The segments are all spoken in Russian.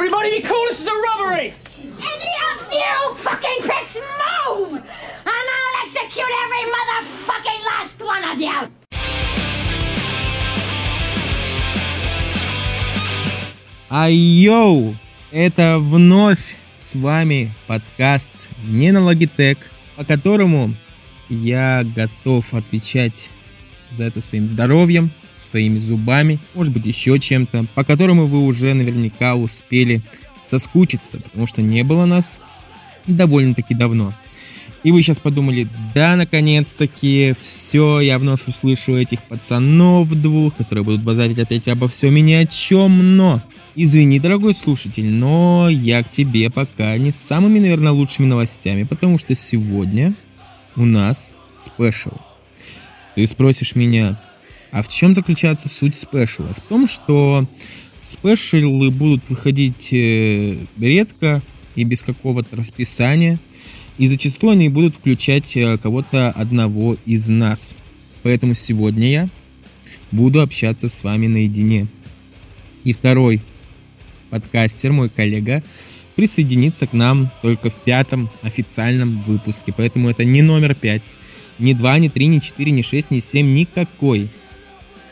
Everybody be cool, this is a robbery! Any of you fucking pricks move! And I'll execute every motherfucking last one of you! Айоу! Это вновь с вами подкаст не на Logitech, по которому я готов отвечать за это своим здоровьем, своими зубами, может быть еще чем-то, по которому вы уже наверняка успели соскучиться, потому что не было нас довольно-таки давно. И вы сейчас подумали, да, наконец-таки, все, я вновь услышу этих пацанов двух, которые будут базарить опять обо всем и ни о чем, но... Извини, дорогой слушатель, но я к тебе пока не с самыми, наверное, лучшими новостями, потому что сегодня у нас спешл. Ты спросишь меня, а в чем заключается суть спешла? В том, что спешилы будут выходить э, редко и без какого-то расписания, и зачастую они будут включать э, кого-то одного из нас. Поэтому сегодня я буду общаться с вами наедине. И второй подкастер, мой коллега, присоединится к нам только в пятом официальном выпуске. Поэтому это не номер пять, не два, не три, не четыре, не шесть, не семь, никакой.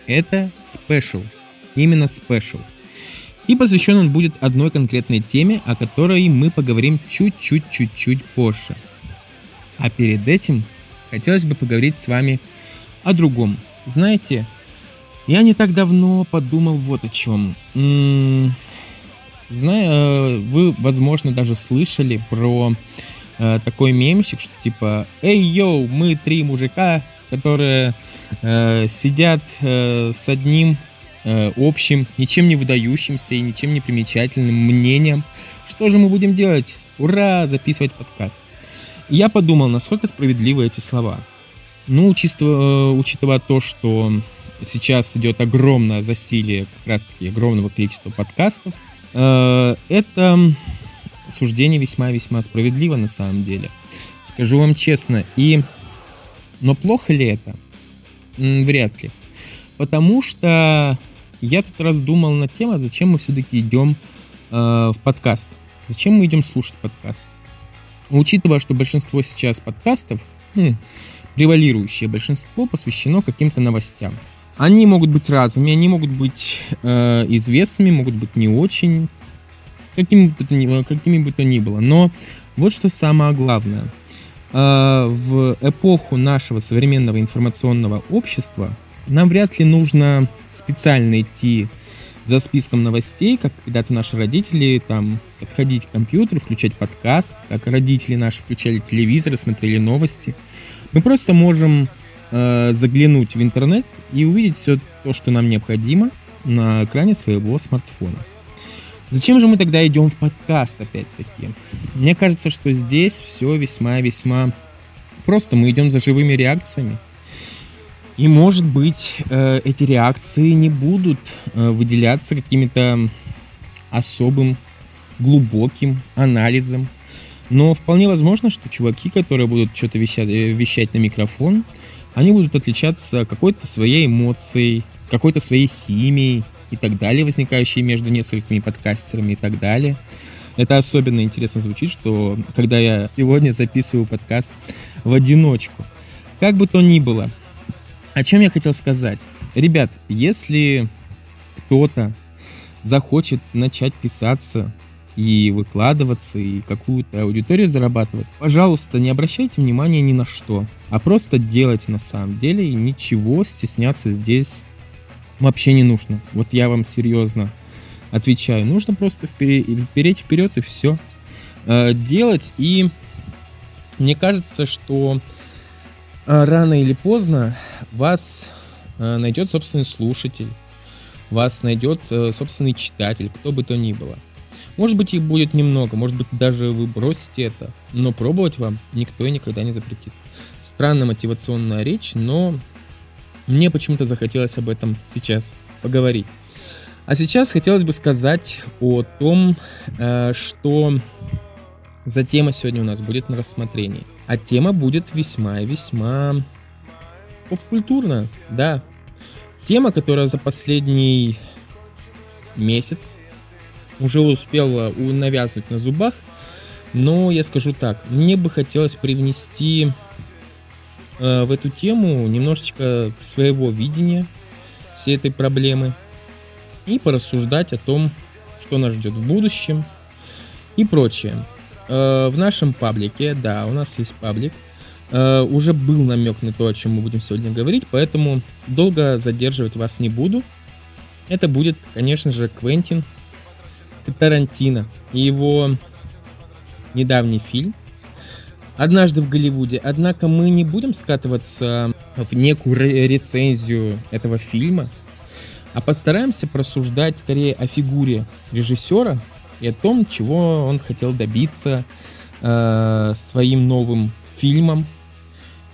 Это special. Именно special. И посвящен он будет одной конкретной теме, о которой мы поговорим чуть-чуть-чуть-чуть позже. А перед этим хотелось бы поговорить с вами о другом. Знаете, я не так давно подумал вот о чем. М-м, Знаю, вы, возможно, даже слышали про э, такой мемчик, что типа «Эй, йоу, мы три мужика, которые э, сидят э, с одним э, общим, ничем не выдающимся и ничем не примечательным мнением. Что же мы будем делать? Ура, записывать подкаст!» И я подумал, насколько справедливы эти слова. Ну, учитывая, учитывая то, что сейчас идет огромное засилие как раз-таки огромного количества подкастов, Э, это суждение весьма-весьма справедливо на самом деле. Скажу вам честно. И... Но плохо ли это? Вряд ли. Потому что я тут раз думал над тем, а зачем мы все-таки идем э, в подкаст. Зачем мы идем слушать подкаст? Учитывая, что большинство сейчас подкастов, хм, превалирующее большинство, посвящено каким-то новостям. Они могут быть разными, они могут быть э, известными, могут быть не очень, какими бы, ни, какими бы то ни было. Но вот что самое главное. Э, в эпоху нашего современного информационного общества нам вряд ли нужно специально идти за списком новостей, как когда-то наши родители там подходить к компьютеру, включать подкаст, как родители наши включали телевизор и смотрели новости. Мы просто можем э, заглянуть в интернет и увидеть все то, что нам необходимо на экране своего смартфона. Зачем же мы тогда идем в подкаст опять-таки? Мне кажется, что здесь все весьма-весьма просто. Мы идем за живыми реакциями. И, может быть, э, эти реакции не будут э, выделяться какими-то особым глубоким анализом. Но вполне возможно, что чуваки, которые будут что-то вещать, э, вещать на микрофон, они будут отличаться какой-то своей эмоцией, какой-то своей химией и так далее, возникающей между несколькими подкастерами и так далее. Это особенно интересно звучит, что когда я сегодня записываю подкаст в одиночку. Как бы то ни было, о чем я хотел сказать. Ребят, если кто-то захочет начать писаться и выкладываться, и какую-то аудиторию зарабатывать, пожалуйста, не обращайте внимания ни на что, а просто делайте на самом деле, и ничего стесняться здесь вообще не нужно. Вот я вам серьезно отвечаю. Нужно просто впереть вперед и все э, делать. И мне кажется, что э, рано или поздно вас э, найдет собственный слушатель, вас найдет собственный читатель, кто бы то ни было. Может быть, их будет немного, может быть, даже вы бросите это, но пробовать вам никто и никогда не запретит. Странная мотивационная речь, но мне почему-то захотелось об этом сейчас поговорить. А сейчас хотелось бы сказать о том, э, что за тема сегодня у нас будет на рассмотрении. А тема будет весьма и весьма попкультурная, да. Тема, которая за последний месяц уже успел навязывать на зубах. Но я скажу так, мне бы хотелось привнести э, в эту тему немножечко своего видения всей этой проблемы и порассуждать о том, что нас ждет в будущем и прочее. Э, в нашем паблике, да, у нас есть паблик, э, уже был намек на то, о чем мы будем сегодня говорить, поэтому долго задерживать вас не буду. Это будет, конечно же, Квентин Тарантино и его недавний фильм «Однажды в Голливуде». Однако мы не будем скатываться в некую рецензию этого фильма, а постараемся просуждать скорее о фигуре режиссера и о том, чего он хотел добиться э, своим новым фильмом.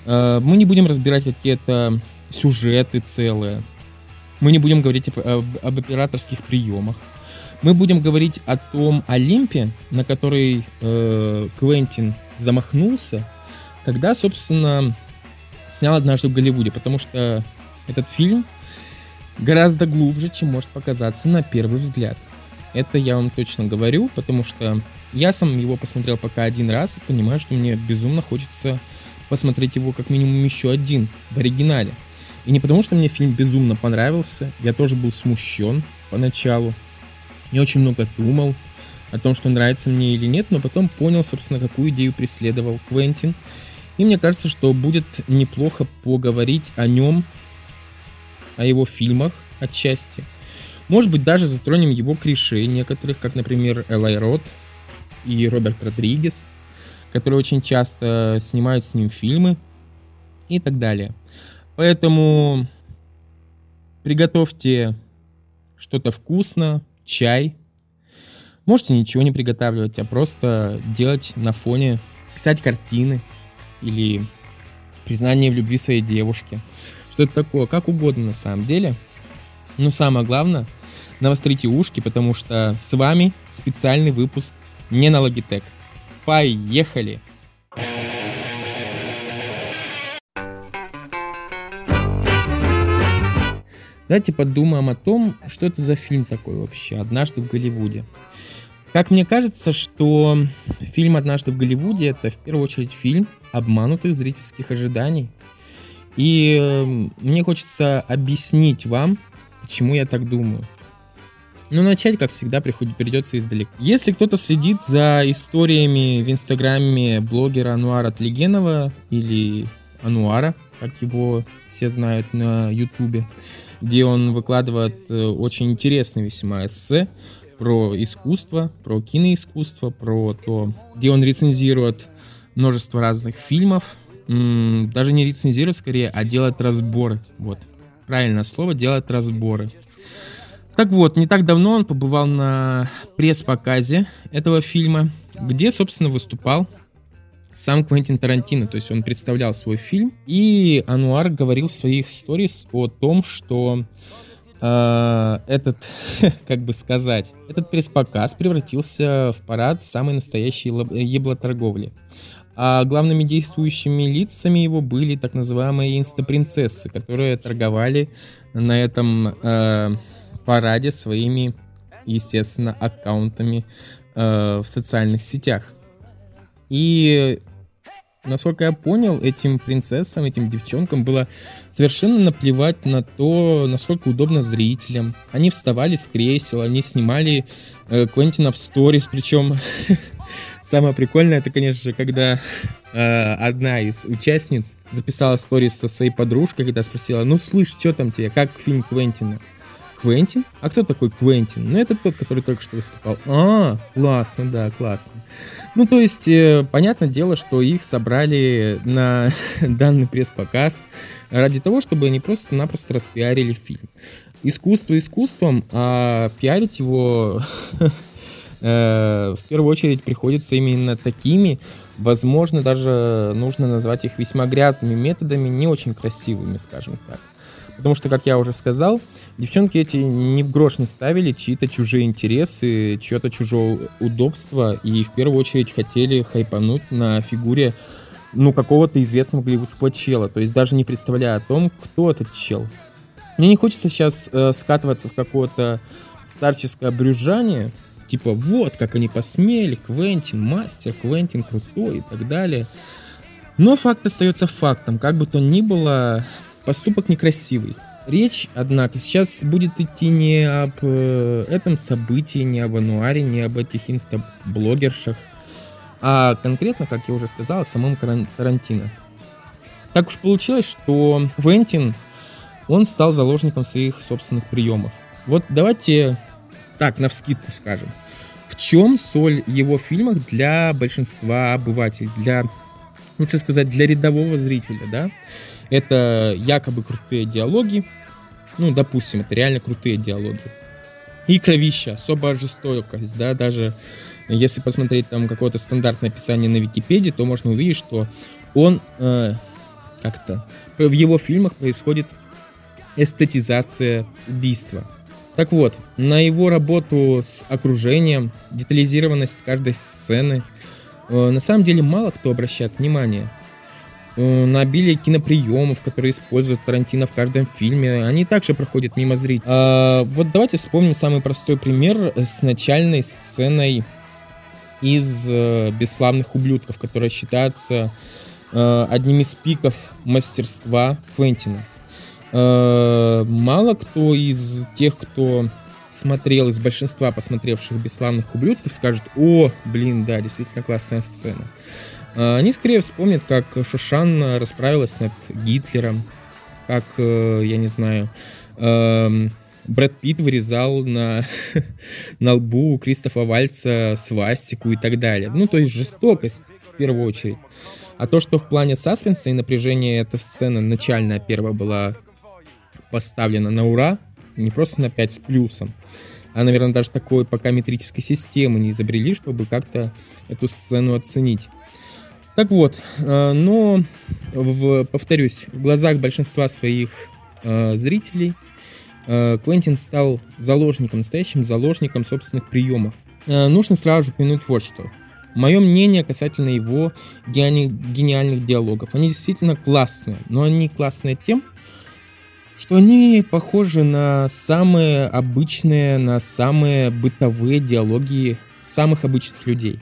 Э, мы не будем разбирать какие-то сюжеты целые. Мы не будем говорить об, об, об операторских приемах. Мы будем говорить о том Олимпе, на который э, Квентин замахнулся, когда, собственно, снял однажды в Голливуде, потому что этот фильм гораздо глубже, чем может показаться на первый взгляд. Это я вам точно говорю, потому что я сам его посмотрел пока один раз и понимаю, что мне безумно хочется посмотреть его как минимум еще один в оригинале. И не потому, что мне фильм безумно понравился, я тоже был смущен поначалу, не очень много думал о том, что нравится мне или нет, но потом понял, собственно, какую идею преследовал Квентин. И мне кажется, что будет неплохо поговорить о нем, о его фильмах отчасти. Может быть, даже затронем его клише некоторых, как, например, Элай Рот и Роберт Родригес, которые очень часто снимают с ним фильмы и так далее. Поэтому приготовьте что-то вкусно, чай. Можете ничего не приготавливать, а просто делать на фоне, писать картины или признание в любви своей девушке. Что-то такое, как угодно на самом деле. Но самое главное, навострите ушки, потому что с вами специальный выпуск не на Logitech. Поехали! Давайте подумаем о том, что это за фильм такой вообще «Однажды в Голливуде». Как мне кажется, что фильм «Однажды в Голливуде» — это в первую очередь фильм обманутых зрительских ожиданий. И э, мне хочется объяснить вам, почему я так думаю. Но начать, как всегда, приходит, придется издалека. Если кто-то следит за историями в инстаграме блогера Ануара Тлегенова или Ануара, как его все знают на ютубе, где он выкладывает э, очень интересный весьма эссе про искусство, про киноискусство, про то, где он рецензирует множество разных фильмов, даже не рецензирует скорее, а делает разборы. Вот, правильное слово, делает разборы. Так вот, не так давно он побывал на пресс-показе этого фильма, где, собственно, выступал сам Квентин Тарантино, то есть он представлял свой фильм, и Ануар говорил в своих сторис о том, что э, этот, как бы сказать, этот пресс-показ превратился в парад самой настоящей еблоторговли. А главными действующими лицами его были так называемые инстапринцессы, которые торговали на этом э, параде своими, естественно, аккаунтами э, в социальных сетях. И насколько я понял, этим принцессам, этим девчонкам было совершенно наплевать на то, насколько удобно зрителям. Они вставали с кресел, они снимали э, Квентина в сторис, причем самое прикольное, это, конечно же, когда э, одна из участниц записала сторис со своей подружкой, когда спросила, ну слышь, что там тебе, как фильм Квентина? Квентин? А кто такой Квентин? Ну, это тот, который только что выступал. А, классно, да, классно. Ну, то есть, э, понятное дело, что их собрали на данный пресс-показ ради того, чтобы они просто-напросто распиарили фильм. Искусство искусством, а пиарить его э, в первую очередь приходится именно такими, возможно, даже нужно назвать их весьма грязными методами, не очень красивыми, скажем так. Потому что, как я уже сказал, девчонки эти ни в грош не ставили чьи-то чужие интересы, чье-то чужое удобство, и в первую очередь хотели хайпануть на фигуре ну, какого-то известного голливудского чела, то есть даже не представляя о том, кто этот чел. Мне не хочется сейчас э, скатываться в какое-то старческое брюзжание, типа, вот, как они посмели, Квентин мастер, Квентин крутой и так далее. Но факт остается фактом, как бы то ни было, поступок некрасивый. Речь, однако, сейчас будет идти не об э, этом событии, не об ануаре, не об этих инстаблогершах, а конкретно, как я уже сказал, о самом Тарантино. Так уж получилось, что Квентин, он стал заложником своих собственных приемов. Вот давайте так, на вскидку скажем. В чем соль его фильмов для большинства обывателей, для, лучше сказать, для рядового зрителя, да? Это якобы крутые диалоги, ну, допустим, это реально крутые диалоги. И кровища, особая жестокость, да, даже если посмотреть там какое-то стандартное описание на Википедии, то можно увидеть, что он э, как-то в его фильмах происходит эстетизация убийства. Так вот, на его работу с окружением, детализированность каждой сцены, э, на самом деле мало кто обращает внимание. Э, на обилие киноприемов, которые используют Тарантино в каждом фильме, они также проходят мимо зрителей. А, вот давайте вспомним самый простой пример с начальной сценой из э, «Бесславных ублюдков», которая считается э, одним из пиков мастерства Квентина. Мало кто из тех, кто смотрел, из большинства посмотревших «Бесславных ублюдков» скажет, о, блин, да, действительно классная сцена. Э, они скорее вспомнят, как Шошанна расправилась над Гитлером, как, э, я не знаю, э, Брэд Питт вырезал на, на лбу Кристофа Вальца свастику и так далее. Ну, то есть жестокость, в первую очередь. А то, что в плане саспенса и напряжения эта сцена начальная первая была поставлена на ура, не просто на 5 с плюсом, а, наверное, даже такой пока метрической системы не изобрели, чтобы как-то эту сцену оценить. Так вот, э, но, в, повторюсь, в глазах большинства своих э, зрителей э, Квентин стал заложником, настоящим заложником собственных приемов. Нужно сразу же упомянуть вот что. Мое мнение касательно его гениальных диалогов. Они действительно классные, но они классные тем, что они похожи на самые обычные, на самые бытовые диалоги самых обычных людей.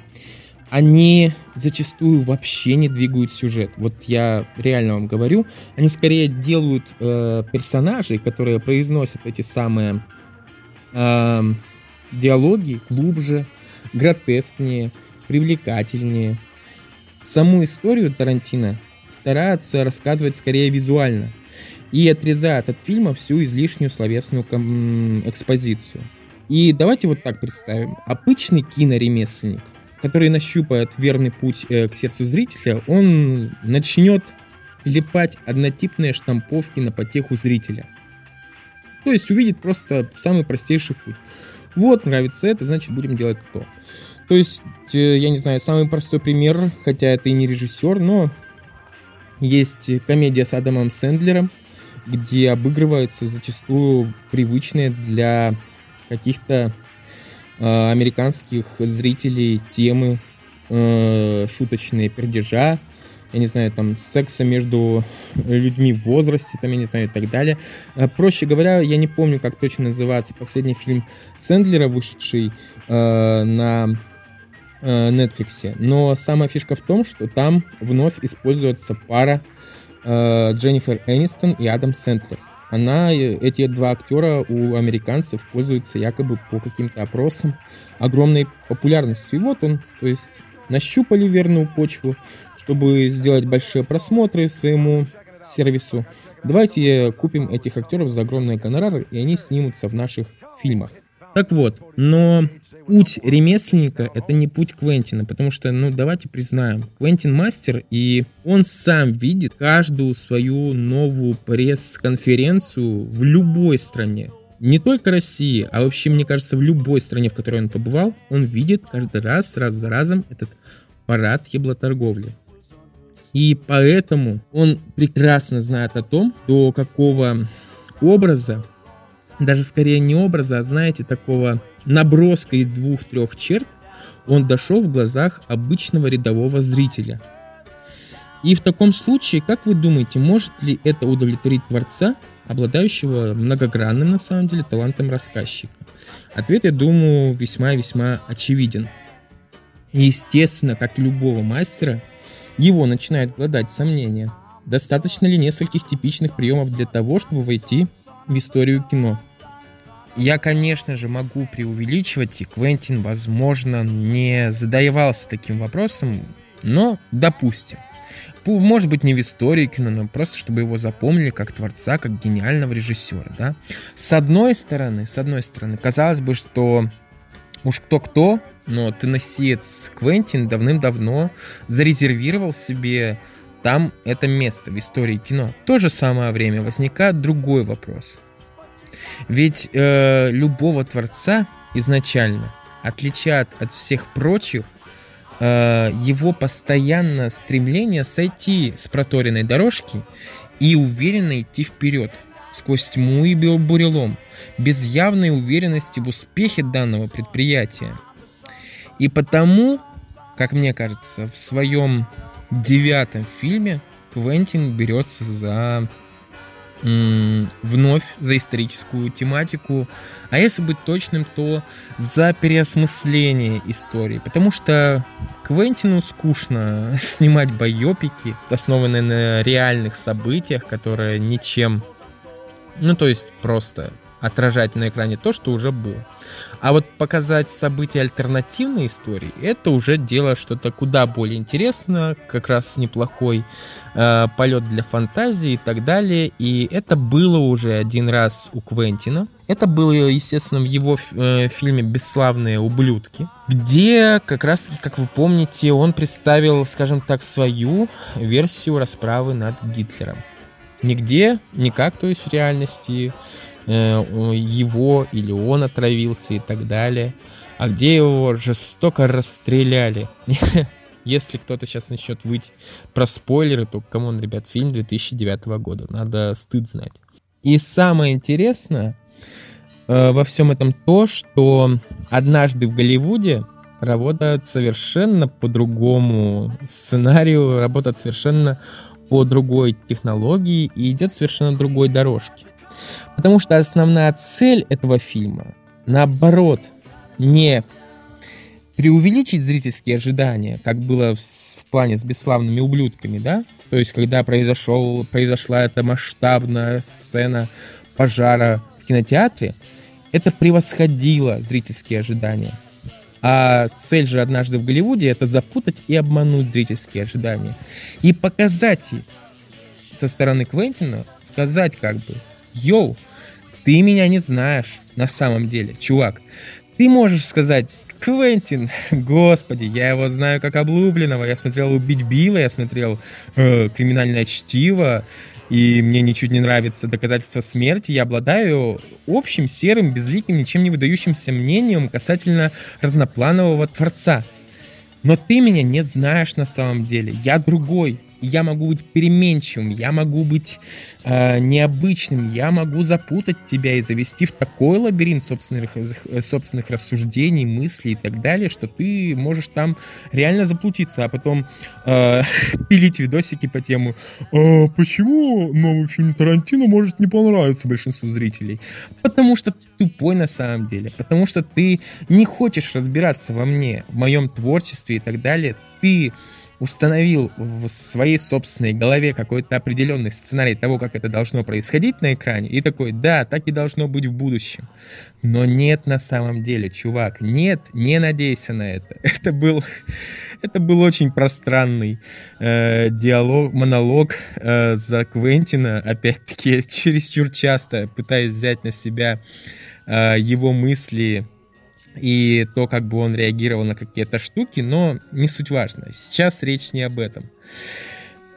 Они зачастую вообще не двигают сюжет. Вот я реально вам говорю, они скорее делают э, персонажей, которые произносят эти самые э, диалоги глубже, гротескнее, привлекательнее. Саму историю Тарантино старается рассказывать скорее визуально – и отрезает от фильма всю излишнюю словесную экспозицию. И давайте вот так представим. Обычный киноремесленник, который нащупает верный путь э, к сердцу зрителя, он начнет клепать однотипные штамповки на потеху зрителя. То есть увидит просто самый простейший путь. Вот, нравится это, значит будем делать то. То есть, э, я не знаю, самый простой пример, хотя это и не режиссер, но есть комедия с Адамом Сэндлером, где обыгрываются зачастую привычные для каких-то американских зрителей темы, э, шуточные пердежа, я не знаю, там, секса между людьми в возрасте, там, я не знаю, и так далее. Э, проще говоря, я не помню, как точно называется последний фильм Сэндлера, вышедший э, на э, Netflix. Но самая фишка в том, что там вновь используется пара Э, Дженнифер Энистон и Адам Сэндлер. Она, э, эти два актера у американцев пользуются якобы по каким-то опросам огромной популярностью. И вот он, то есть нащупали верную почву, чтобы сделать большие просмотры своему сервису. Давайте купим этих актеров за огромные гонорары, и они снимутся в наших фильмах. Так вот, но путь ремесленника — это не путь Квентина, потому что, ну, давайте признаем, Квентин мастер, и он сам видит каждую свою новую пресс-конференцию в любой стране. Не только России, а вообще, мне кажется, в любой стране, в которой он побывал, он видит каждый раз, раз за разом этот парад еблоторговли. И поэтому он прекрасно знает о том, до какого образа, даже скорее не образа, а знаете, такого наброска из двух-трех черт он дошел в глазах обычного рядового зрителя. И в таком случае, как вы думаете, может ли это удовлетворить Творца, обладающего многогранным, на самом деле, талантом рассказчика? Ответ, я думаю, весьма-весьма очевиден. Естественно, как и любого мастера, его начинает гладать сомнения. Достаточно ли нескольких типичных приемов для того, чтобы войти в историю кино? Я, конечно же, могу преувеличивать, и Квентин, возможно, не задавался таким вопросом, но допустим. Может быть, не в истории кино, но просто, чтобы его запомнили как творца, как гениального режиссера, да. С одной стороны, с одной стороны, казалось бы, что уж кто-кто, но теннессиец Квентин давным-давно зарезервировал себе там это место в истории кино. В то же самое время возникает другой вопрос. Ведь э, любого творца изначально отличает от всех прочих Э, его постоянное стремление сойти с проторенной дорожки и уверенно идти вперед, сквозь тьму и бурелом, без явной уверенности в успехе данного предприятия. И потому, как мне кажется, в своем девятом фильме Квентин берется за вновь за историческую тематику, а если быть точным, то за переосмысление истории, потому что Квентину скучно снимать байопики, основанные на реальных событиях, которые ничем, ну то есть просто отражать на экране то, что уже было. А вот показать события альтернативной истории, это уже дело что-то куда более интересное, как раз неплохой э, полет для фантазии и так далее. И это было уже один раз у Квентина. Это было, естественно, в его э, фильме «Бесславные ублюдки», где, как раз, как вы помните, он представил, скажем так, свою версию расправы над Гитлером. Нигде, никак, то есть в реальности, его или он отравился и так далее, а где его жестоко расстреляли. Если кто-то сейчас начнет выть про спойлеры, то, come on, ребят, фильм 2009 года, надо стыд знать. И самое интересное э, во всем этом то, что однажды в Голливуде работают совершенно по другому сценарию, работают совершенно по другой технологии и идет совершенно другой дорожке. Потому что основная цель этого фильма, наоборот, не преувеличить зрительские ожидания, как было в, в плане с бесславными ублюдками, да? То есть, когда произошел, произошла эта масштабная сцена пожара в кинотеатре, это превосходило зрительские ожидания. А цель же однажды в Голливуде это запутать и обмануть зрительские ожидания. И показать со стороны Квентина, сказать как бы, йоу, ты меня не знаешь на самом деле, чувак. Ты можешь сказать, Квентин, господи, я его знаю как облупленного, я смотрел «Убить Билла», я смотрел э, «Криминальное чтиво», и мне ничуть не нравится доказательство смерти, я обладаю общим, серым, безликим, ничем не выдающимся мнением касательно разнопланового творца. Но ты меня не знаешь на самом деле, я другой, я могу быть переменчивым, я могу быть э, необычным, я могу запутать тебя и завести в такой лабиринт собственных, э, собственных рассуждений, мыслей и так далее, что ты можешь там реально заплутиться, а потом э, пилить видосики по тему а «Почему новый фильм Тарантино может не понравиться большинству зрителей?» Потому что тупой на самом деле, потому что ты не хочешь разбираться во мне, в моем творчестве и так далее, ты установил в своей собственной голове какой-то определенный сценарий того, как это должно происходить на экране, и такой, да, так и должно быть в будущем. Но нет на самом деле, чувак, нет, не надейся на это. Это был, это был очень пространный э, диалог, монолог э, за Квентина, опять-таки, чересчур часто пытаясь взять на себя э, его мысли и то, как бы он реагировал на какие-то штуки, но не суть важно. Сейчас речь не об этом.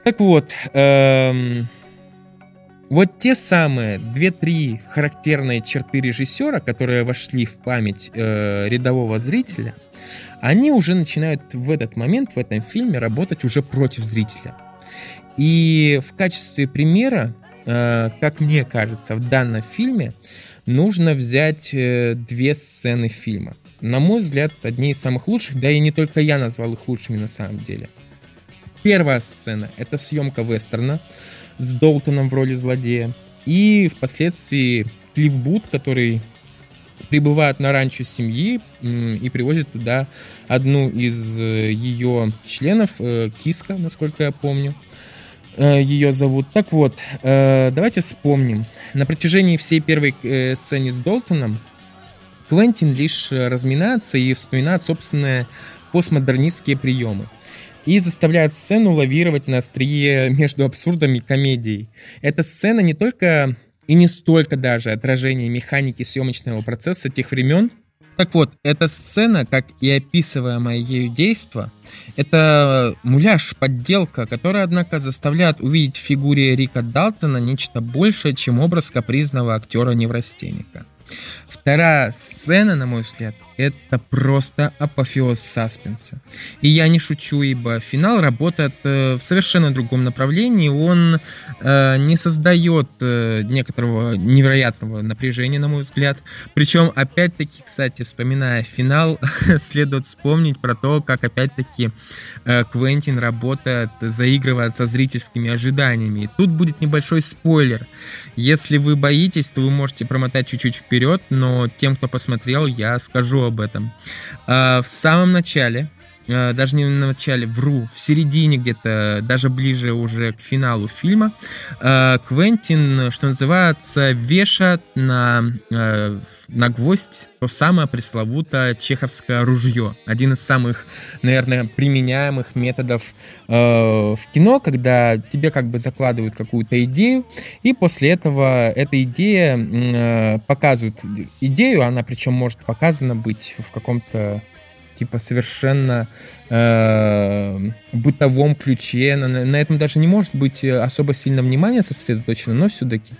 Так вот, эм, вот те самые две-три характерные черты режиссера, которые вошли в память э, рядового зрителя, они уже начинают в этот момент, в этом фильме работать уже против зрителя. И в качестве примера, э, как мне кажется, в данном фильме нужно взять э, две сцены фильма. На мой взгляд, одни из самых лучших, да и не только я назвал их лучшими на самом деле. Первая сцена — это съемка вестерна с Долтоном в роли злодея. и впоследствии Клифф Бут, который прибывает на ранчо семьи и привозит туда одну из э, ее членов, э, Киска, насколько я помню, ее зовут. Так вот, давайте вспомним. На протяжении всей первой сцены с Долтоном Квентин лишь разминается и вспоминает собственные постмодернистские приемы и заставляет сцену лавировать на острие между абсурдом и комедией. Эта сцена не только и не столько даже отражение механики съемочного процесса тех времен. Так вот, эта сцена, как и описываемое ею действо, это муляж, подделка, которая, однако, заставляет увидеть в фигуре Рика Далтона нечто большее, чем образ капризного актера-неврастенника. Вторая сцена, на мой взгляд, это просто апофеоз саспенса. И я не шучу, ибо финал работает э, в совершенно другом направлении. Он э, не создает э, некоторого невероятного напряжения, на мой взгляд. Причем, опять-таки, кстати, вспоминая финал, следует вспомнить про то, как, опять-таки, э, Квентин работает, заигрывает со зрительскими ожиданиями. И тут будет небольшой спойлер. Если вы боитесь, то вы можете промотать чуть-чуть вперед, но тем, кто посмотрел, я скажу об этом. А, в самом начале, даже не в начале, вру, в середине где-то, даже ближе уже к финалу фильма, а, Квентин, что называется, вешает на, на гвоздь то самое пресловутое чеховское ружье. Один из самых, наверное, применяемых методов в кино, когда тебе как бы закладывают какую-то идею, и после этого эта идея показывает идею, она причем может показана быть в каком-то типа совершенно э, бытовом ключе. На, на этом даже не может быть э, особо сильно внимание сосредоточено, но все-таки.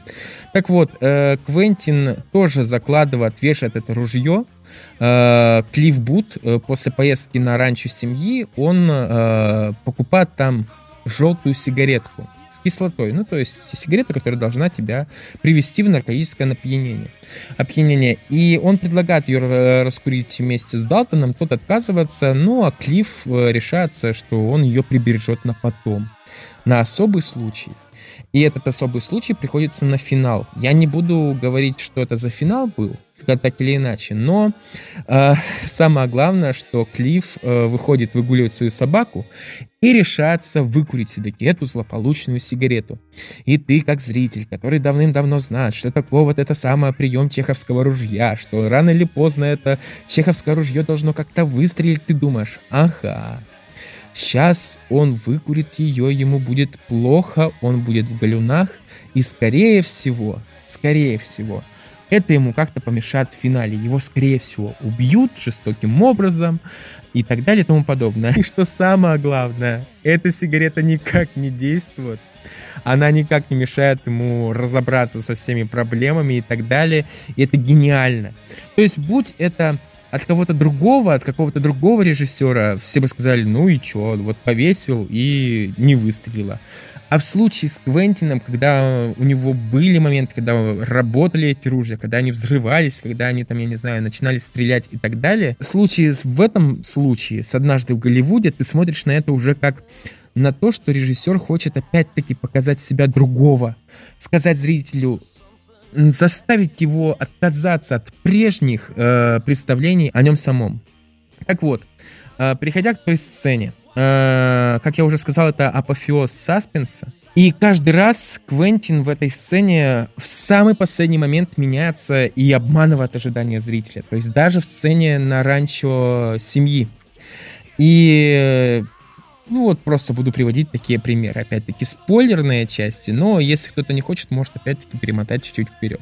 Так вот, э, Квентин тоже закладывает, вешает это ружье. Э, Клифф Бут э, после поездки на ранчо семьи, он э, покупает там желтую сигаретку кислотой. Ну, то есть сигарета, которая должна тебя привести в наркотическое опьянение. опьянение. И он предлагает ее раскурить вместе с Далтоном, тот отказывается, ну, а Клифф э, решается, что он ее прибережет на потом, на особый случай. И этот особый случай приходится на финал. Я не буду говорить, что это за финал был, так или иначе, но э, самое главное, что Клифф э, выходит выгуливать свою собаку и решается выкурить все-таки эту злополучную сигарету. И ты, как зритель, который давным-давно знает, что такое вот это самое прием чеховского ружья, что рано или поздно это чеховское ружье должно как-то выстрелить, ты думаешь, ага, Сейчас он выкурит ее, ему будет плохо, он будет в галюнах, и скорее всего, скорее всего, это ему как-то помешает в финале. Его, скорее всего, убьют жестоким образом и так далее и тому подобное. И что самое главное, эта сигарета никак не действует. Она никак не мешает ему разобраться со всеми проблемами и так далее. И это гениально. То есть, будь это от кого-то другого, от какого-то другого режиссера, все бы сказали, ну и чё, вот повесил и не выстрелило. А в случае с Квентином, когда у него были моменты, когда работали эти ружья, когда они взрывались, когда они там, я не знаю, начинали стрелять и так далее, в случае, в этом случае, с «Однажды в Голливуде», ты смотришь на это уже как на то, что режиссер хочет опять-таки показать себя другого, сказать зрителю, заставить его отказаться от прежних э, представлений о нем самом. Так вот, переходя к той сцене, э, как я уже сказал, это апофеоз саспенса. И каждый раз Квентин в этой сцене в самый последний момент меняется и обманывает ожидания зрителя. То есть даже в сцене на ранчо семьи. И ну вот просто буду приводить такие примеры. Опять-таки спойлерные части, но если кто-то не хочет, может опять-таки перемотать чуть-чуть вперед.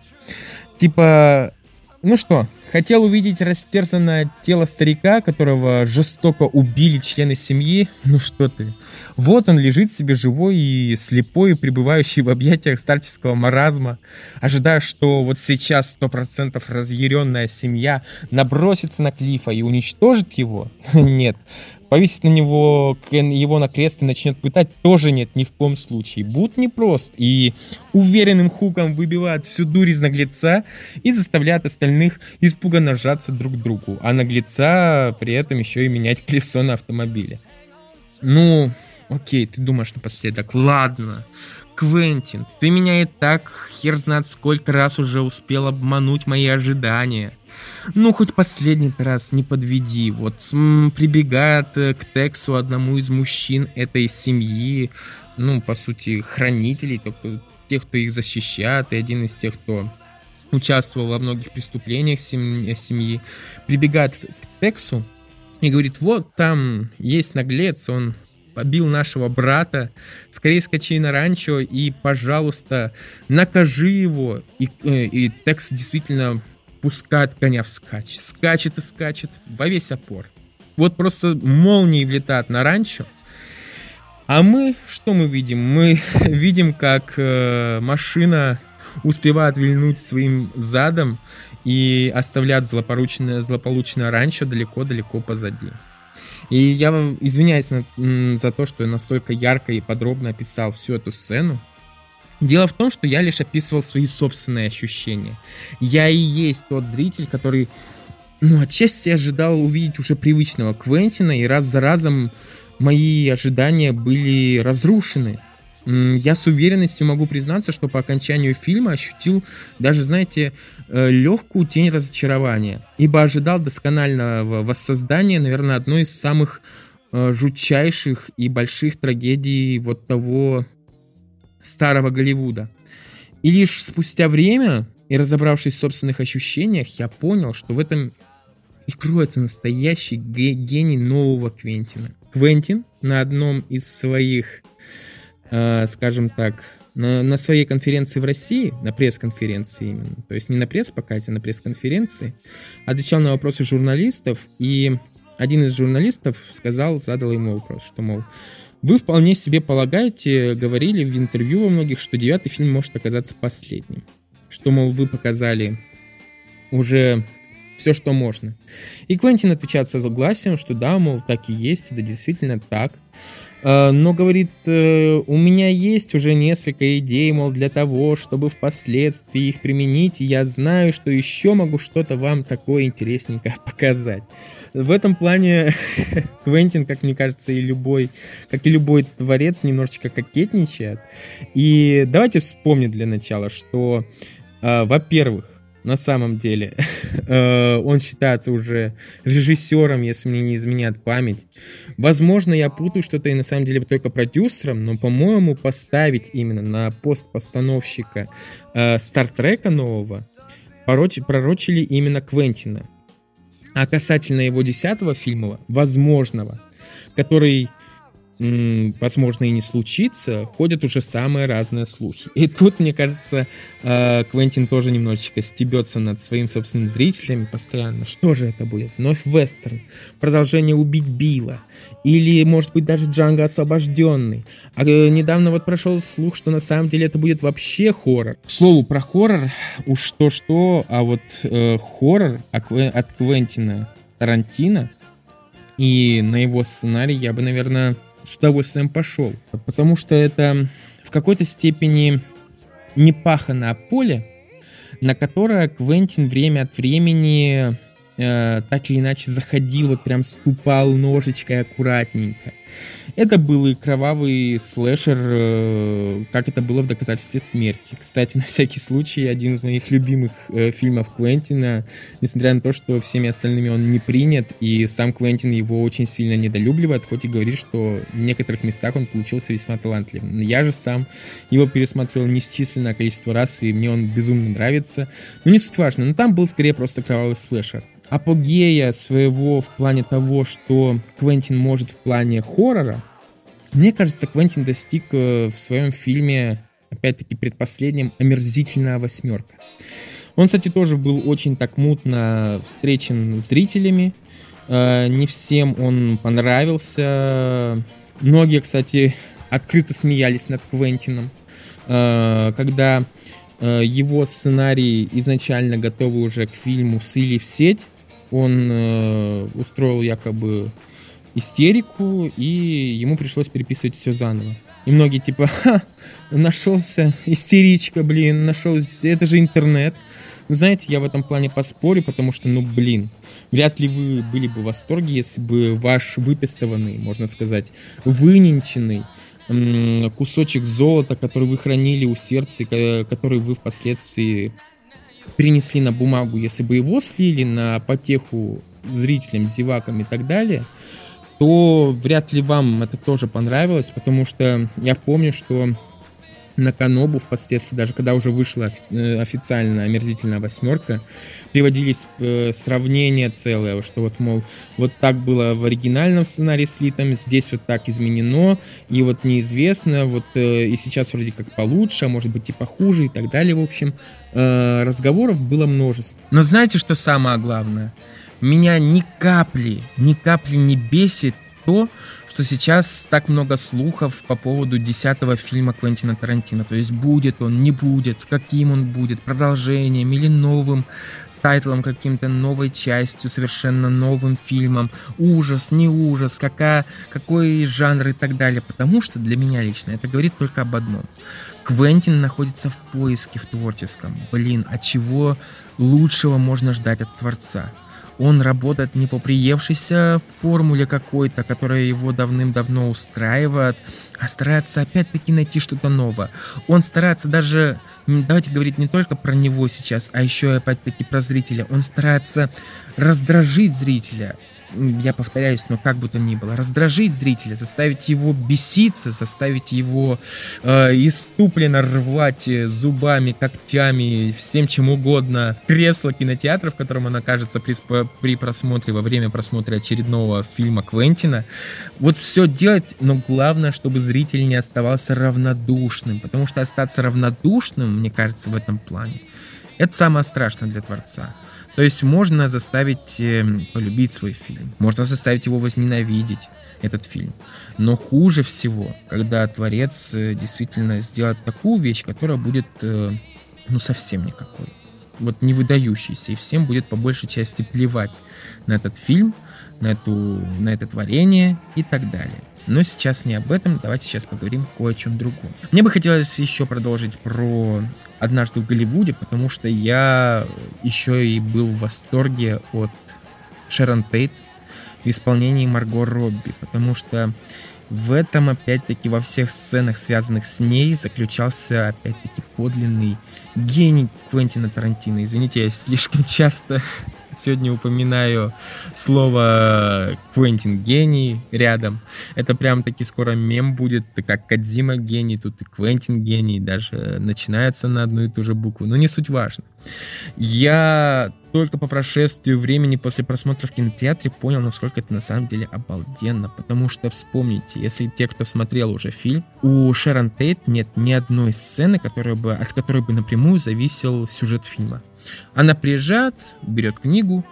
Типа, ну что, хотел увидеть растерзанное тело старика, которого жестоко убили члены семьи? Ну что ты. Вот он лежит себе живой и слепой, пребывающий в объятиях старческого маразма, ожидая, что вот сейчас сто процентов разъяренная семья набросится на Клифа и уничтожит его. Нет, повесить на него его на крест и начнет пытать, тоже нет, ни в коем случае. Бут непрост и уверенным хуком выбивает всю дурь из наглеца и заставляет остальных испуганно сжаться друг к другу, а наглеца при этом еще и менять колесо на автомобиле. Ну, окей, ты думаешь напоследок, ладно, Квентин, ты меня и так хер знает сколько раз уже успел обмануть мои ожидания. Ну, хоть последний раз не подведи. Вот прибегает э, к Тексу одному из мужчин этой семьи, ну, по сути, хранителей, тех, кто их защищает, и один из тех, кто участвовал во многих преступлениях семьи, семьи прибегает к Тексу и говорит, вот там есть наглец, он побил нашего брата, скорее скачи на ранчо и, пожалуйста, накажи его. И, э, и Текс действительно пускает коня вскачь. Скачет и скачет во весь опор. Вот просто молнии влетают на ранчо. А мы, что мы видим? Мы видим, как э, машина успевает вильнуть своим задом и оставляет злополучное, злополучное ранчо далеко-далеко позади. И я извиняюсь на, за то, что я настолько ярко и подробно описал всю эту сцену. Дело в том, что я лишь описывал свои собственные ощущения. Я и есть тот зритель, который, ну, отчасти ожидал увидеть уже привычного Квентина, и раз за разом мои ожидания были разрушены. Я с уверенностью могу признаться, что по окончанию фильма ощутил даже, знаете, э, легкую тень разочарования, ибо ожидал досконального воссоздания, наверное, одной из самых э, жутчайших и больших трагедий вот того старого Голливуда. И лишь спустя время, и разобравшись в собственных ощущениях, я понял, что в этом и кроется настоящий гений нового Квентина. Квентин на одном из своих Э, скажем так, на, на своей конференции в России, на пресс-конференции именно, то есть не на пресс-покате, а на пресс-конференции, отвечал на вопросы журналистов, и один из журналистов сказал, задал ему вопрос, что, мол, вы вполне себе полагаете, говорили в интервью во многих, что девятый фильм может оказаться последним. Что, мол, вы показали уже все, что можно. И Квентин отвечает со согласием, что да, мол, так и есть, это действительно так. Э, но, говорит, э, у меня есть уже несколько идей, мол, для того, чтобы впоследствии их применить, и я знаю, что еще могу что-то вам такое интересненькое показать. В этом плане Квентин, как мне кажется, и любой, как и любой творец, немножечко кокетничает. И давайте вспомним для начала, что, э, во-первых, на самом деле. Э, он считается уже режиссером, если мне не изменяет память. Возможно, я путаю что-то и на самом деле только продюсером, но, по-моему, поставить именно на пост постановщика э, Стартрека нового пророчили именно Квентина. А касательно его десятого фильма, возможного, который возможно, и не случится, ходят уже самые разные слухи. И тут, мне кажется, э, Квентин тоже немножечко стебется над своим собственным зрителями постоянно. Что же это будет? Вновь вестерн? Продолжение «Убить Билла»? Или, может быть, даже «Джанго освобожденный»? А э, недавно вот прошел слух, что на самом деле это будет вообще хоррор. К слову, про хоррор, уж то-что, а вот э, хоррор от Квентина Тарантино и на его сценарий я бы, наверное, с удовольствием пошел. Потому что это в какой-то степени не паханное поле, на которое Квентин время от времени э, так или иначе заходил, вот прям ступал ножичкой аккуратненько. Это был и кровавый слэшер, э, как это было в «Доказательстве смерти». Кстати, на всякий случай, один из моих любимых э, фильмов Квентина, несмотря на то, что всеми остальными он не принят, и сам Квентин его очень сильно недолюбливает, хоть и говорит, что в некоторых местах он получился весьма талантливым. Я же сам его пересмотрел несчисленное количество раз, и мне он безумно нравится. Но не суть важно, но там был скорее просто кровавый слэшер апогея своего в плане того, что Квентин может в плане хоррора, мне кажется, Квентин достиг э, в своем фильме, опять-таки предпоследнем, «Омерзительная восьмерка». Он, кстати, тоже был очень так мутно встречен зрителями. Э, не всем он понравился. Многие, кстати, открыто смеялись над Квентином. Э, когда его сценарий изначально готовый уже к фильму слили в сеть, он э, устроил якобы истерику, и ему пришлось переписывать все заново. И многие типа, Ха, нашелся истеричка, блин, нашелся, это же интернет. Ну, знаете, я в этом плане поспорю, потому что, ну, блин, вряд ли вы были бы в восторге, если бы ваш выпестованный, можно сказать, выненченный, кусочек золота, который вы хранили у сердца, который вы впоследствии перенесли на бумагу, если бы его слили на потеху зрителям, зевакам и так далее, то вряд ли вам это тоже понравилось, потому что я помню, что на Канобу впоследствии, даже когда уже вышла офи- э, официально омерзительная восьмерка, приводились э, сравнения целые, что вот, мол, вот так было в оригинальном сценарии с Литом, здесь вот так изменено, и вот неизвестно, вот э, и сейчас вроде как получше, а может быть и похуже и так далее, в общем. Э, разговоров было множество. Но знаете, что самое главное? Меня ни капли, ни капли не бесит то, что сейчас так много слухов по поводу десятого фильма Квентина Тарантино. То есть будет он, не будет, каким он будет, продолжением или новым тайтлом каким-то, новой частью, совершенно новым фильмом, ужас, не ужас, какая, какой жанр и так далее. Потому что для меня лично это говорит только об одном. Квентин находится в поиске в творческом. Блин, а чего лучшего можно ждать от творца? Он работает не по приевшейся формуле какой-то, которая его давным-давно устраивает, а старается опять-таки найти что-то новое. Он старается даже, давайте говорить не только про него сейчас, а еще опять-таки про зрителя. Он старается раздражить зрителя я повторяюсь, но как бы то ни было, раздражить зрителя, заставить его беситься, заставить его э, иступленно рвать зубами, когтями, всем чем угодно кресло кинотеатра, в котором он окажется при, при просмотре, во время просмотра очередного фильма Квентина. Вот все делать, но главное, чтобы зритель не оставался равнодушным, потому что остаться равнодушным, мне кажется, в этом плане, это самое страшное для творца. То есть можно заставить э, полюбить свой фильм, можно заставить его возненавидеть этот фильм. Но хуже всего, когда творец э, действительно сделает такую вещь, которая будет э, ну совсем никакой. Вот не выдающийся, и всем будет по большей части плевать на этот фильм, на, эту, на это творение и так далее. Но сейчас не об этом, давайте сейчас поговорим кое о чем другом. Мне бы хотелось еще продолжить про однажды в Голливуде, потому что я еще и был в восторге от Шерон Тейт в исполнении Марго Робби, потому что в этом, опять-таки, во всех сценах, связанных с ней, заключался, опять-таки, подлинный гений Квентина Тарантино. Извините, я слишком часто сегодня упоминаю слово Квентин гений рядом. Это прям таки скоро мем будет, как Кадзима гений, тут и Квентин гений, даже начинается на одну и ту же букву. Но не суть важно. Я только по прошествию времени после просмотра в кинотеатре понял, насколько это на самом деле обалденно. Потому что вспомните, если те, кто смотрел уже фильм, у Шерон Тейт нет ни одной сцены, которая бы, от которой бы напрямую зависел сюжет фильма. Она приезжает, берет книгу,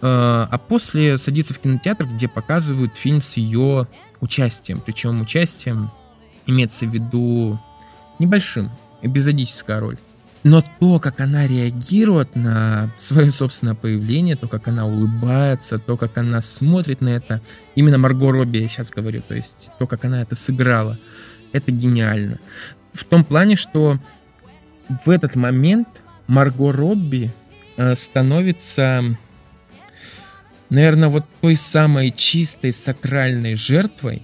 э, а после садится в кинотеатр, где показывают фильм с ее участием. Причем участием имеется в виду небольшим, эпизодическая роль. Но то, как она реагирует на свое собственное появление, то, как она улыбается, то, как она смотрит на это, именно Марго Робби я сейчас говорю, то есть то, как она это сыграла, это гениально. В том плане, что в этот момент Марго Робби э, становится, наверное, вот той самой чистой сакральной жертвой,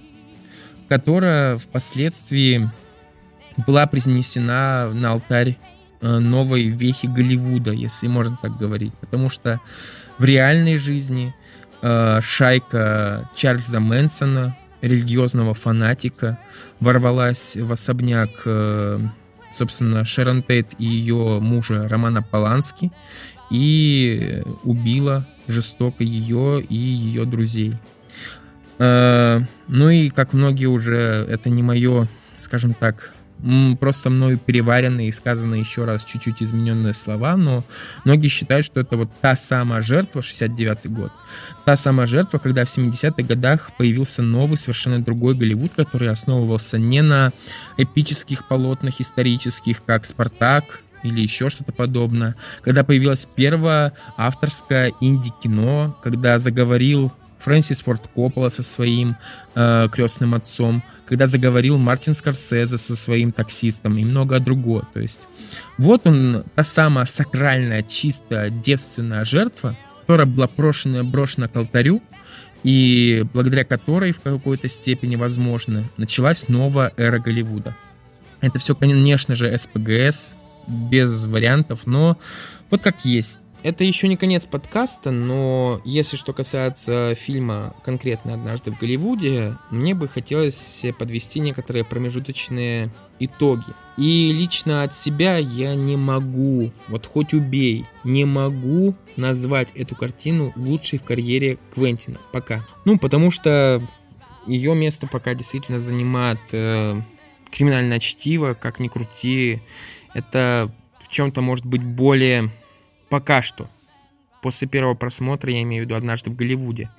которая впоследствии была принесена на алтарь э, новой вехи Голливуда, если можно так говорить. Потому что в реальной жизни э, шайка Чарльза Мэнсона, религиозного фанатика, ворвалась в особняк собственно, Шерон Тейт и ее мужа Романа Полански и убила жестоко ее и ее друзей. Э, ну и как многие уже, это не мое, скажем так, просто мною переваренные и сказанные еще раз чуть-чуть измененные слова, но многие считают, что это вот та самая жертва, 69-й год, та самая жертва, когда в 70-х годах появился новый, совершенно другой Голливуд, который основывался не на эпических полотнах исторических, как «Спартак», или еще что-то подобное. Когда появилось первое авторское инди-кино, когда заговорил Фрэнсис Форд Коппола со своим э, крестным отцом, когда заговорил Мартин Скорсезе со своим таксистом и много другого. То есть вот он, та самая сакральная, чистая, девственная жертва, которая была брошена, брошена к алтарю, и благодаря которой в какой-то степени, возможно, началась новая эра Голливуда. Это все, конечно же, СПГС, без вариантов, но вот как есть. Это еще не конец подкаста, но если что касается фильма конкретно «Однажды в Голливуде», мне бы хотелось подвести некоторые промежуточные итоги. И лично от себя я не могу, вот хоть убей, не могу назвать эту картину лучшей в карьере Квентина. Пока. Ну, потому что ее место пока действительно занимает э, криминальное чтиво, как ни крути. Это в чем-то может быть более Пока что. После первого просмотра, я имею в виду однажды в Голливуде.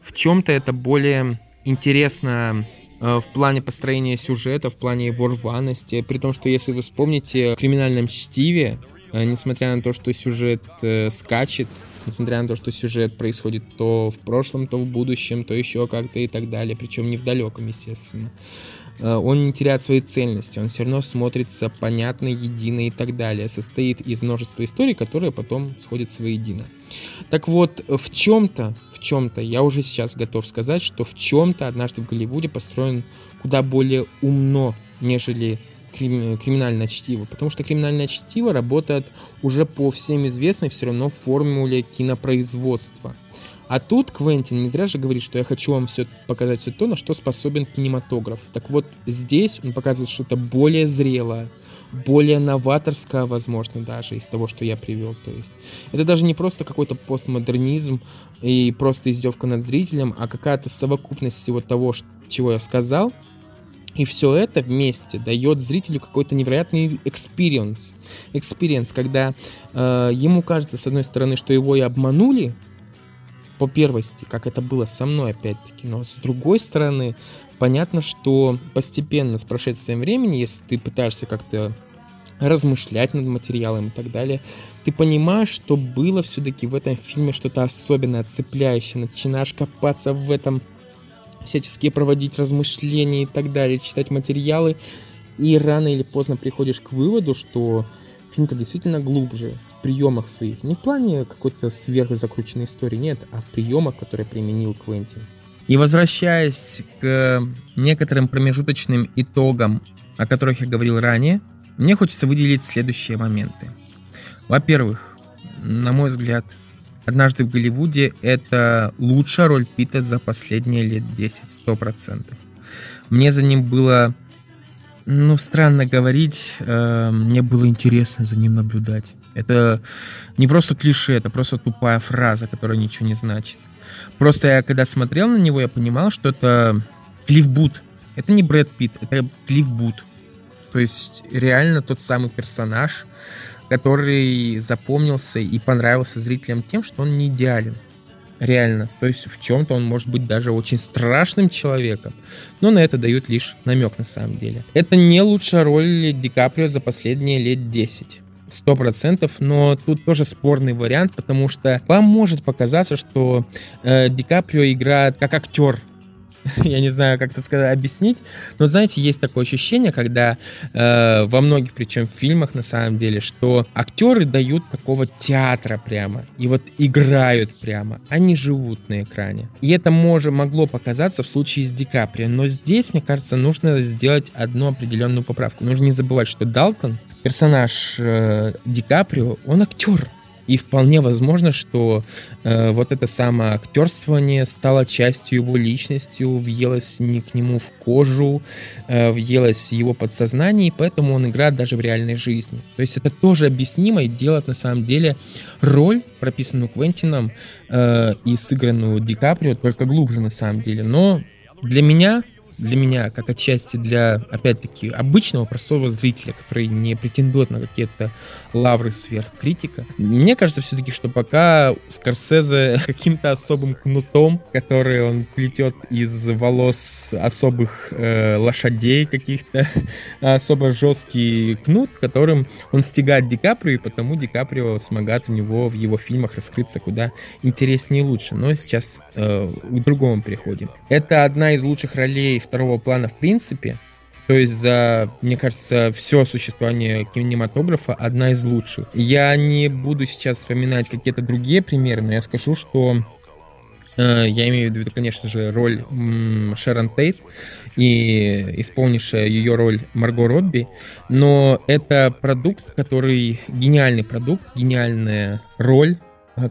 В чем-то это более интересно э, в плане построения сюжета, в плане его рваности. При том, что если вы вспомните в «Криминальном чтиве», э, несмотря на то, что сюжет э, скачет, несмотря на то, что сюжет происходит то в прошлом, то в будущем, то еще как-то и так далее, причем не в далеком, естественно. Э, он не теряет своей цельности, он все равно смотрится понятно, едино и так далее. Состоит из множества историй, которые потом сходятся воедино. Так вот, в чем-то, в чем-то, я уже сейчас готов сказать, что в чем-то однажды в Голливуде построен куда более умно, нежели криминальное чтиво, потому что криминальное чтиво работает уже по всем известной все равно формуле кинопроизводства. А тут Квентин не зря же говорит, что я хочу вам все показать все то, на что способен кинематограф. Так вот, здесь он показывает что-то более зрелое, более новаторское, возможно, даже из того, что я привел. То есть это даже не просто какой-то постмодернизм и просто издевка над зрителем, а какая-то совокупность всего того, чего я сказал, и все это вместе дает зрителю какой-то невероятный experience. Experience, когда э, ему кажется, с одной стороны, что его и обманули, по первости, как это было со мной опять-таки, но с другой стороны, понятно, что постепенно с прошествием времени, если ты пытаешься как-то размышлять над материалом и так далее, ты понимаешь, что было все-таки в этом фильме что-то особенное, цепляющее, начинаешь копаться в этом, всячески проводить размышления и так далее, читать материалы, и рано или поздно приходишь к выводу, что фильм-то действительно глубже в приемах своих. Не в плане какой-то сверхзакрученной истории, нет, а в приемах, которые применил Квентин. И возвращаясь к некоторым промежуточным итогам, о которых я говорил ранее, мне хочется выделить следующие моменты. Во-первых, на мой взгляд, «Однажды в Голливуде» — это лучшая роль Пита за последние лет 10, 100%. Мне за ним было ну, странно говорить, э, мне было интересно за ним наблюдать. Это не просто клише, это просто тупая фраза, которая ничего не значит. Просто я когда смотрел на него, я понимал, что это Клифф Бут. Это не Брэд Питт, это Клифф Бут. То есть реально тот самый персонаж, который запомнился и понравился зрителям тем, что он не идеален. Реально. То есть в чем-то он может быть даже очень страшным человеком. Но на это дают лишь намек на самом деле. Это не лучшая роль Ди Каприо за последние лет 10 сто процентов, но тут тоже спорный вариант, потому что вам может показаться, что э, Ди Каприо играет как актер я не знаю, как это сказать, объяснить, но, знаете, есть такое ощущение, когда э, во многих, причем фильмах, на самом деле, что актеры дают такого театра прямо, и вот играют прямо, они живут на экране. И это может, могло показаться в случае с Ди Каприо, но здесь, мне кажется, нужно сделать одну определенную поправку. Нужно не забывать, что Далтон, персонаж э, Ди Каприо, он актер, и вполне возможно, что э, вот это самое актерствование стало частью его личности, въелось не к нему в кожу, э, въелось в его подсознание, и поэтому он играет даже в реальной жизни. То есть это тоже объяснимо и делает на самом деле роль, прописанную Квентином э, и сыгранную Ди Каприо, только глубже на самом деле. Но для меня для меня, как отчасти для, опять-таки, обычного простого зрителя, который не претендует на какие-то лавры сверхкритика, мне кажется все-таки, что пока Скорсезе каким-то особым кнутом, который он плетет из волос особых э, лошадей каких-то, особо жесткий кнут, которым он стигает Ди Каприо, и потому Ди Каприо смогает у него в его фильмах раскрыться куда интереснее и лучше. Но сейчас э, к другому переходим. Это одна из лучших ролей второго плана в принципе. То есть за, мне кажется, все существование кинематографа одна из лучших. Я не буду сейчас вспоминать какие-то другие примеры, но я скажу, что Э, я имею в виду, конечно же, роль Шерон Тейт и исполнившая ее роль Марго Робби. Но это продукт, который гениальный продукт, гениальная роль,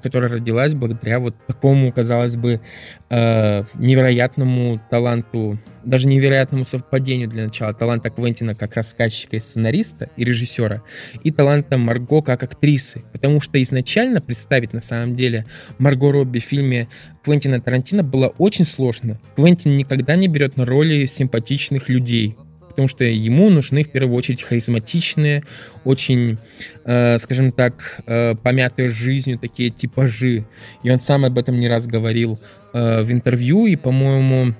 которая родилась благодаря вот такому, казалось бы, э, невероятному таланту, даже невероятному совпадению для начала таланта Квентина как рассказчика и сценариста и режиссера, и таланта Марго как актрисы. Потому что изначально представить на самом деле Марго Робби в фильме Квентина Тарантино было очень сложно. Квентин никогда не берет на роли симпатичных людей, потому что ему нужны в первую очередь харизматичные, очень, э, скажем так, э, помятые жизнью такие типажи. И он сам об этом не раз говорил э, в интервью, и, по-моему,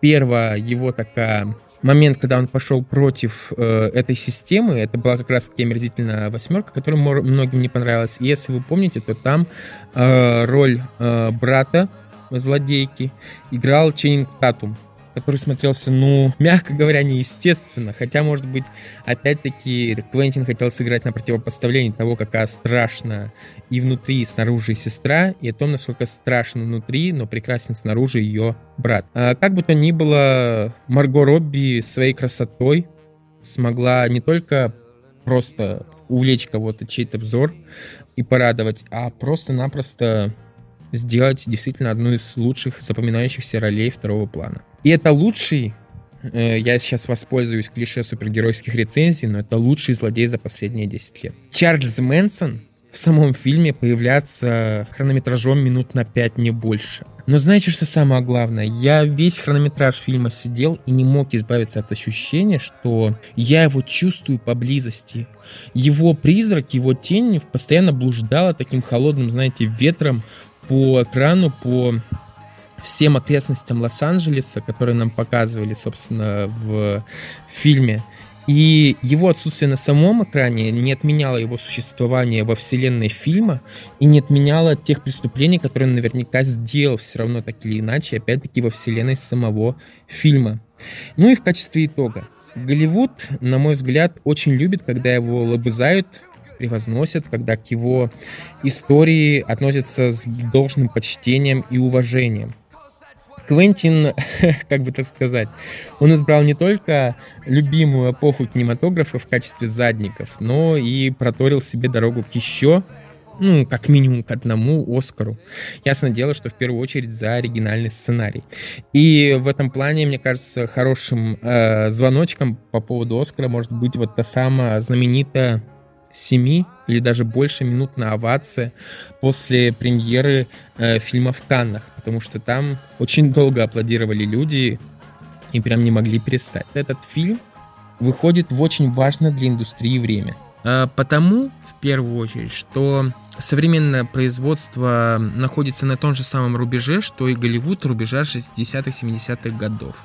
первая его такая момент, когда он пошел против э, этой системы, это была как раз таки омерзительная восьмерка, которая многим не понравилась. И если вы помните, то там э, роль э, брата злодейки играл Ченнинг Татум который смотрелся, ну, мягко говоря, неестественно. Хотя, может быть, опять-таки, Квентин хотел сыграть на противопоставлении того, какая страшна и внутри, и снаружи сестра, и о том, насколько страшно внутри, но прекрасен снаружи ее брат. А, как бы то ни было, Марго Робби своей красотой смогла не только просто увлечь кого-то, чей-то взор и порадовать, а просто-напросто сделать действительно одну из лучших запоминающихся ролей второго плана. И это лучший, э, я сейчас воспользуюсь клише супергеройских рецензий, но это лучший злодей за последние 10 лет. Чарльз Мэнсон в самом фильме появляется хронометражом минут на 5, не больше. Но знаете, что самое главное? Я весь хронометраж фильма сидел и не мог избавиться от ощущения, что я его чувствую поблизости. Его призрак, его тень постоянно блуждала таким холодным, знаете, ветром по экрану, по всем окрестностям Лос-Анджелеса, которые нам показывали, собственно, в фильме. И его отсутствие на самом экране не отменяло его существование во вселенной фильма и не отменяло тех преступлений, которые он наверняка сделал все равно так или иначе, опять-таки во вселенной самого фильма. Ну и в качестве итога. Голливуд, на мой взгляд, очень любит, когда его лобызают, превозносят, когда к его истории относятся с должным почтением и уважением. Квентин, как бы так сказать, он избрал не только любимую эпоху кинематографа в качестве задников, но и проторил себе дорогу к еще ну, как минимум к одному Оскару. Ясно дело, что в первую очередь за оригинальный сценарий. И в этом плане, мне кажется, хорошим э, звоночком по поводу Оскара может быть вот та самая знаменитая семи или даже больше минутная овация после премьеры э, фильма в Каннах, потому что там очень долго аплодировали люди и прям не могли перестать. Этот фильм выходит в очень важное для индустрии время. А потому, в первую очередь, что современное производство находится на том же самом рубеже, что и Голливуд рубежа 60-х, 70-х годов.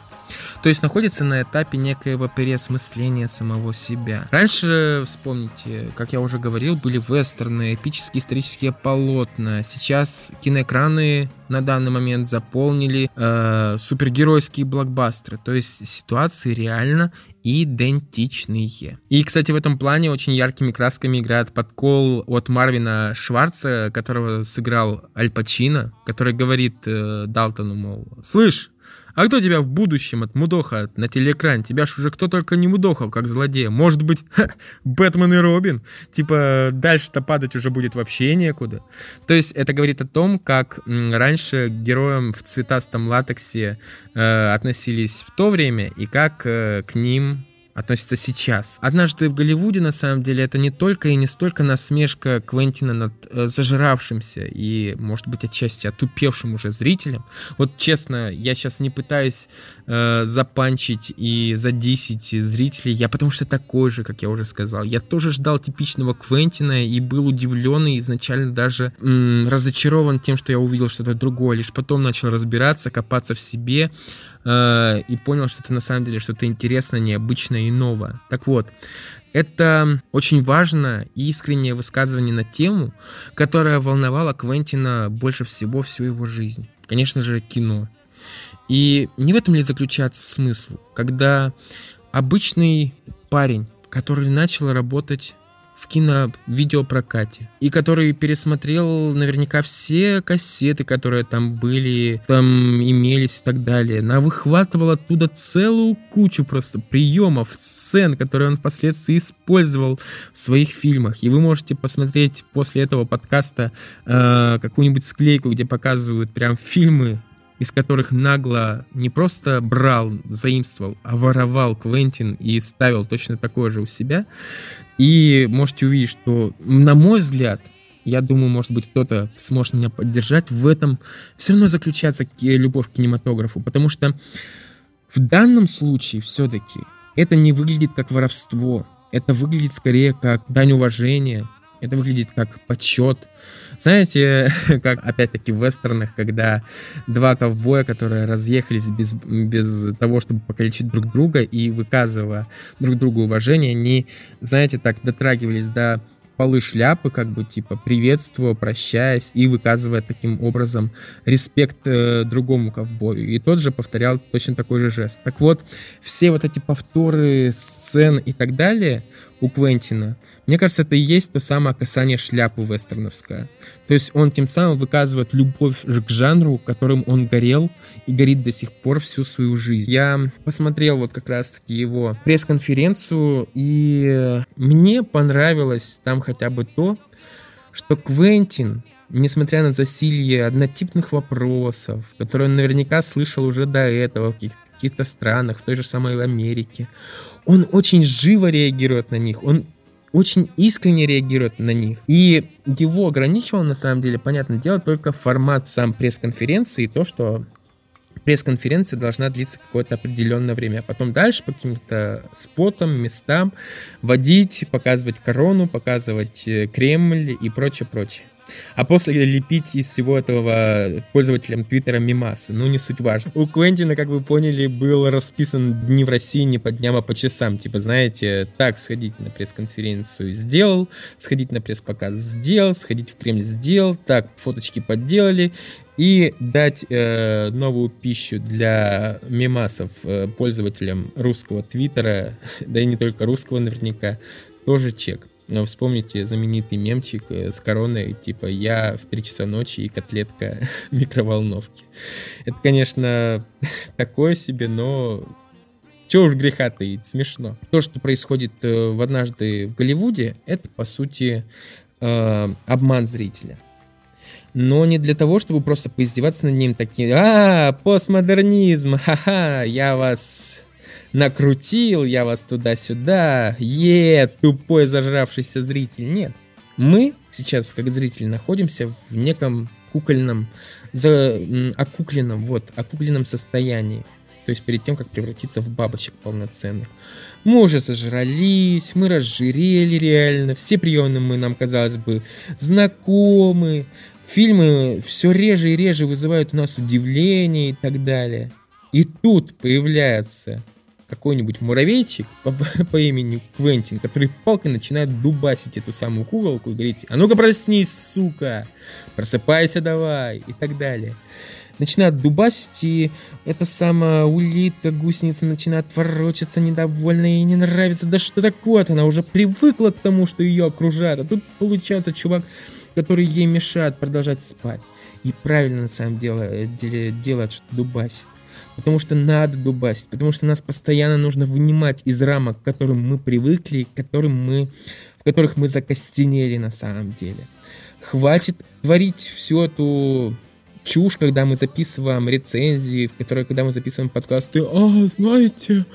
То есть находится на этапе некоего переосмысления самого себя. Раньше, вспомните, как я уже говорил, были вестерны, эпические исторические полотна. Сейчас киноэкраны на данный момент заполнили э, супергеройские блокбастеры. То есть ситуации реально идентичные. И, кстати, в этом плане очень яркими красками играет подкол от Марвина Шварца, которого сыграл Аль Пачино, который говорит э, Далтону, мол, «Слышь, а кто тебя в будущем от мудоха на телеэкране? Тебя ж уже кто только не мудохал, как злодея. Может быть, ха, Бэтмен и Робин? Типа, дальше-то падать уже будет вообще некуда. То есть это говорит о том, как раньше героям в цветастом латексе э, относились в то время и как э, к ним относится сейчас. Однажды в Голливуде, на самом деле, это не только и не столько насмешка Квентина над э, зажиравшимся и, может быть, отчасти отупевшим уже зрителем. Вот честно, я сейчас не пытаюсь э, запанчить и задисить зрителей, я потому что такой же, как я уже сказал. Я тоже ждал типичного Квентина и был удивлен и изначально даже м, разочарован тем, что я увидел что-то другое. Лишь потом начал разбираться, копаться в себе, э, и понял, что это на самом деле что-то интересное, необычное и новое. Так вот, это очень важное и искреннее высказывание на тему, которая волновала Квентина больше всего всю его жизнь. Конечно же, кино. И не в этом ли заключается смысл, когда обычный парень, который начал работать в кино-видеопрокате. И который пересмотрел наверняка все кассеты, которые там были, там имелись и так далее. На выхватывал оттуда целую кучу просто приемов, сцен, которые он впоследствии использовал в своих фильмах. И вы можете посмотреть после этого подкаста э, какую-нибудь склейку, где показывают прям фильмы из которых нагло не просто брал, заимствовал, а воровал Квентин и ставил точно такое же у себя. И можете увидеть, что, на мой взгляд, я думаю, может быть, кто-то сможет меня поддержать, в этом. Все равно заключается любовь к кинематографу, потому что в данном случае все-таки это не выглядит как воровство, это выглядит скорее как дань уважения, это выглядит как почет. Знаете, как опять-таки в вестернах, когда два ковбоя, которые разъехались без, без того, чтобы покалечить друг друга и выказывая друг другу уважение, они, знаете, так дотрагивались до полы шляпы, как бы типа приветствуя, прощаясь и выказывая таким образом респект э, другому ковбою. И тот же повторял точно такой же жест. Так вот, все вот эти повторы сцен и так далее у Квентина, мне кажется, это и есть то самое касание шляпы вестерновское. То есть он тем самым выказывает любовь к жанру, которым он горел и горит до сих пор всю свою жизнь. Я посмотрел вот как раз-таки его пресс-конференцию, и мне понравилось там хотя бы то, что Квентин, несмотря на засилье однотипных вопросов, которые он наверняка слышал уже до этого в каких-то каких странах, в той же самой Америке, он очень живо реагирует на них, он очень искренне реагирует на них. И его ограничивал, на самом деле, понятное дело, только формат сам пресс-конференции, и то, что пресс-конференция должна длиться какое-то определенное время. А потом дальше по каким-то спотам, местам водить, показывать корону, показывать э, Кремль и прочее, прочее а после лепить из всего этого пользователям Твиттера мимасы. Ну, не суть важно. У Квентина, как вы поняли, был расписан дни в России не по дням, а по часам. Типа, знаете, так, сходить на пресс-конференцию сделал, сходить на пресс-показ сделал, сходить в Кремль сделал, так, фоточки подделали, и дать э, новую пищу для мемасов э, пользователям русского твиттера, да и не только русского наверняка, тоже чек. Но вспомните знаменитый мемчик э, с короной, типа «Я в 3 часа ночи и котлетка микроволновки». Это, конечно, такое себе, но чего уж греха таить, смешно. То, что происходит э, в «Однажды в Голливуде», это, по сути, э, обман зрителя. Но не для того, чтобы просто поиздеваться над ним таким «А, постмодернизм, ха-ха, я вас накрутил я вас туда-сюда, е, тупой зажравшийся зритель. Нет. Мы сейчас, как зрители, находимся в неком кукольном, за, окукленном, вот, окукленном состоянии. То есть перед тем, как превратиться в бабочек полноценных. Мы уже сожрались, мы разжирели реально, все приемы мы нам, казалось бы, знакомы. Фильмы все реже и реже вызывают у нас удивление и так далее. И тут появляется какой-нибудь муравейчик по, по имени Квентин, который палкой начинает дубасить эту самую куколку и говорить, а ну-ка проснись, сука, просыпайся давай и так далее. Начинает дубасить, и эта самая улитка, гусеница начинает ворочаться недовольно, ей не нравится. Да что такое Она уже привыкла к тому, что ее окружают. А тут получается чувак, который ей мешает продолжать спать. И правильно на самом деле делает, что дубасит потому что надо дубасить, потому что нас постоянно нужно вынимать из рамок, к которым мы привыкли, к которым мы, в которых мы закостенели на самом деле. Хватит творить всю эту чушь, когда мы записываем рецензии, в которой, когда мы записываем подкасты, а, знаете,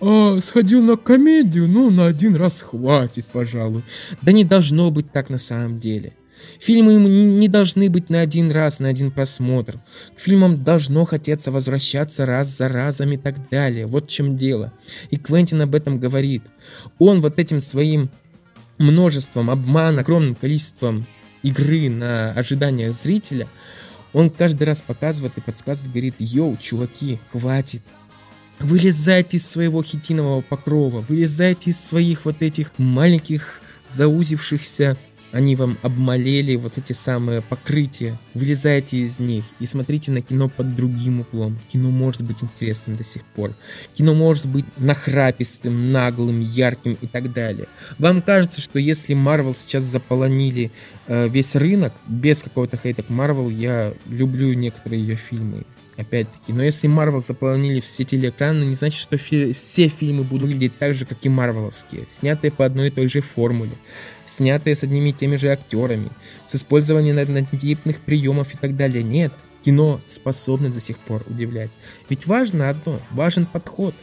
а, сходил на комедию, ну, на один раз хватит, пожалуй. Да не должно быть так на самом деле. Фильмы не должны быть на один раз, на один просмотр. К фильмам должно хотеться возвращаться раз за разом и так далее. Вот в чем дело. И Квентин об этом говорит. Он вот этим своим множеством обмана, огромным количеством игры на ожиданиях зрителя, он каждый раз показывает и подсказывает, говорит, йоу, чуваки, хватит, Вылезайте из своего хитинового покрова, вылезайте из своих вот этих маленьких заузившихся они вам обмолели вот эти самые покрытия. Вылезайте из них и смотрите на кино под другим углом. Кино может быть интересным до сих пор. Кино может быть нахрапистым, наглым, ярким и так далее. Вам кажется, что если Marvel сейчас заполонили э, весь рынок, без какого-то хейта к Marvel, я люблю некоторые ее фильмы опять-таки. Но если Marvel заполонили все телеэкраны, не значит, что фи- все фильмы будут выглядеть так же, как и марвеловские, снятые по одной и той же формуле, снятые с одними и теми же актерами, с использованием однотипных приемов и так далее. Нет, кино способно до сих пор удивлять. Ведь важно одно, важен подход.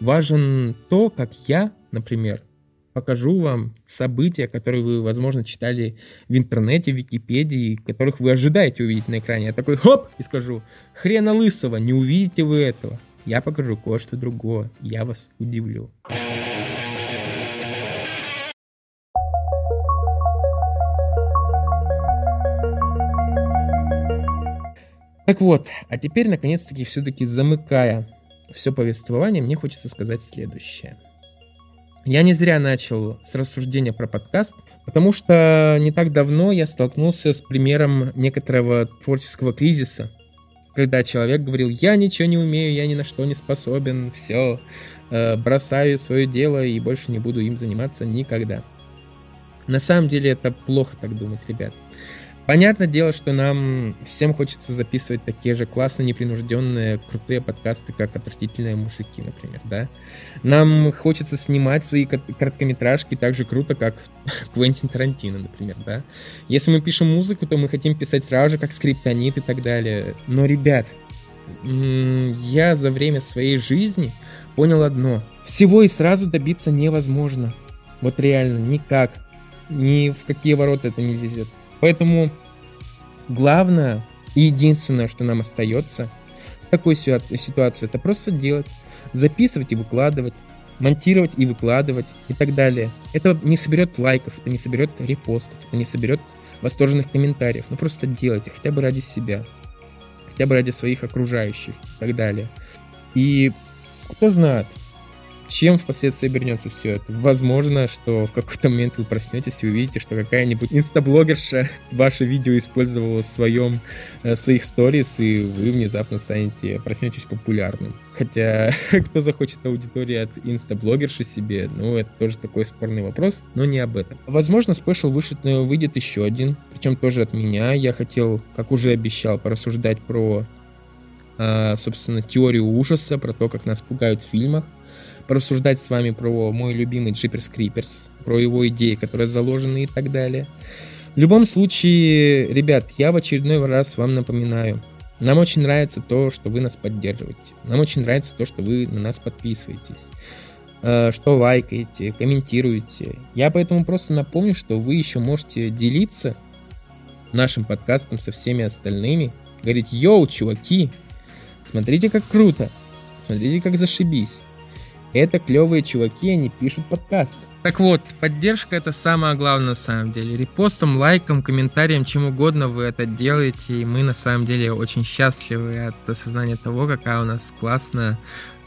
Важен то, как я, например, покажу вам события, которые вы, возможно, читали в интернете, в Википедии, которых вы ожидаете увидеть на экране. Я такой хоп и скажу, хрена лысого, не увидите вы этого. Я покажу кое-что другое, я вас удивлю. Так вот, а теперь, наконец-таки, все-таки замыкая все повествование, мне хочется сказать следующее – я не зря начал с рассуждения про подкаст, потому что не так давно я столкнулся с примером некоторого творческого кризиса, когда человек говорил, я ничего не умею, я ни на что не способен, все, э, бросаю свое дело и больше не буду им заниматься никогда. На самом деле это плохо так думать, ребят. Понятное дело, что нам всем хочется записывать такие же классные, непринужденные, крутые подкасты, как «Отвратительные мужики», например, да? Нам хочется снимать свои короткометражки так же круто, как Квентин Тарантино, например, да? Если мы пишем музыку, то мы хотим писать сразу же, как скриптонит и так далее. Но, ребят, я за время своей жизни понял одно. Всего и сразу добиться невозможно. Вот реально, никак. Ни в какие ворота это не лезет. Поэтому главное и единственное, что нам остается в такой ситуации, это просто делать, записывать и выкладывать, монтировать и выкладывать и так далее. Это не соберет лайков, это не соберет репостов, это не соберет восторженных комментариев. Но просто делайте, хотя бы ради себя, хотя бы ради своих окружающих и так далее. И кто знает, чем впоследствии обернется все это? Возможно, что в какой-то момент вы проснетесь и увидите, что какая-нибудь инстаблогерша ваше видео использовала в своем, э, своих сторис, и вы внезапно станете, проснетесь популярным. Хотя, кто захочет аудитории от инстаблогерши себе, ну, это тоже такой спорный вопрос, но не об этом. Возможно, спешл вышит, выйдет еще один, причем тоже от меня. Я хотел, как уже обещал, порассуждать про э, собственно, теорию ужаса, про то, как нас пугают в фильмах порассуждать с вами про мой любимый Jeepers Creepers, про его идеи, которые заложены и так далее. В любом случае, ребят, я в очередной раз вам напоминаю, нам очень нравится то, что вы нас поддерживаете. Нам очень нравится то, что вы на нас подписываетесь, э, что лайкаете, комментируете. Я поэтому просто напомню, что вы еще можете делиться нашим подкастом со всеми остальными. Говорить, йоу, чуваки, смотрите, как круто, смотрите, как зашибись. Это клевые чуваки, они пишут подкаст. Так вот, поддержка это самое главное на самом деле. Репостом, лайком, комментарием, чем угодно вы это делаете. И мы на самом деле очень счастливы от осознания того, какая у нас классная,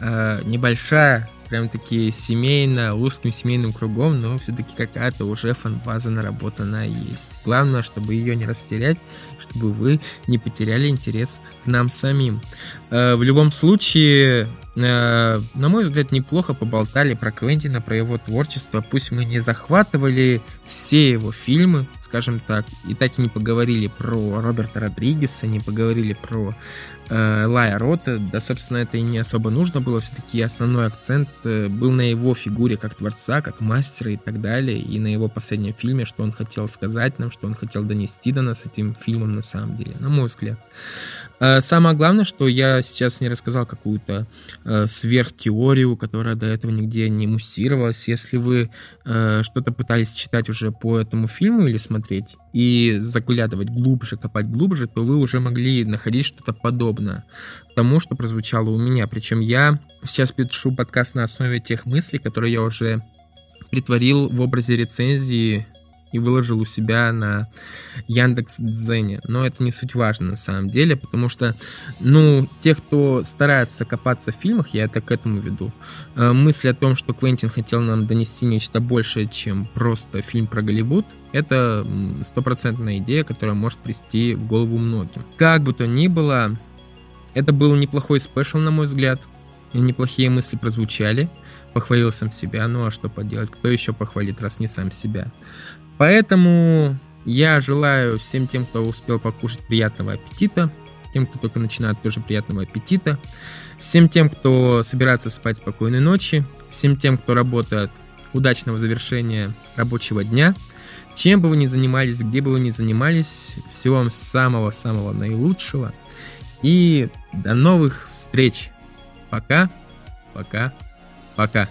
э, небольшая прям таки семейно, узким семейным кругом, но все-таки какая-то уже фан-база наработанная есть. Главное, чтобы ее не растерять, чтобы вы не потеряли интерес к нам самим. Э, в любом случае, на мой взгляд, неплохо поболтали про Квентина, про его творчество. Пусть мы не захватывали все его фильмы, скажем так, и так и не поговорили про Роберта Родригеса, не поговорили про э, Лая Рота, да, собственно, это и не особо нужно было, все-таки основной акцент э, был на его фигуре как творца, как мастера и так далее, и на его последнем фильме, что он хотел сказать нам, что он хотел донести до нас этим фильмом на самом деле, на мой взгляд. Э, самое главное, что я сейчас не рассказал какую-то э, сверхтеорию, которая до этого нигде не муссировалась. Если вы э, что-то пытались читать уже по этому фильму или смотреть и заглядывать глубже, копать глубже, то вы уже могли находить что-то подобное тому, что прозвучало у меня. Причем я сейчас пишу подкаст на основе тех мыслей, которые я уже притворил в образе рецензии и выложил у себя на Яндекс Дзене. Но это не суть важно на самом деле, потому что, ну, те, кто старается копаться в фильмах, я это к этому веду, э, мысль о том, что Квентин хотел нам донести нечто большее, чем просто фильм про Голливуд, это стопроцентная идея, которая может прийти в голову многим. Как бы то ни было, это был неплохой спешл, на мой взгляд. Неплохие мысли прозвучали. Похвалил сам себя. Ну а что поделать? Кто еще похвалит, раз не сам себя? Поэтому я желаю всем тем, кто успел покушать приятного аппетита. Тем, кто только начинает, тоже приятного аппетита. Всем тем, кто собирается спать спокойной ночи. Всем тем, кто работает, удачного завершения рабочего дня. Чем бы вы ни занимались, где бы вы ни занимались, всего вам самого-самого наилучшего. И до новых встреч. Пока, пока, пока.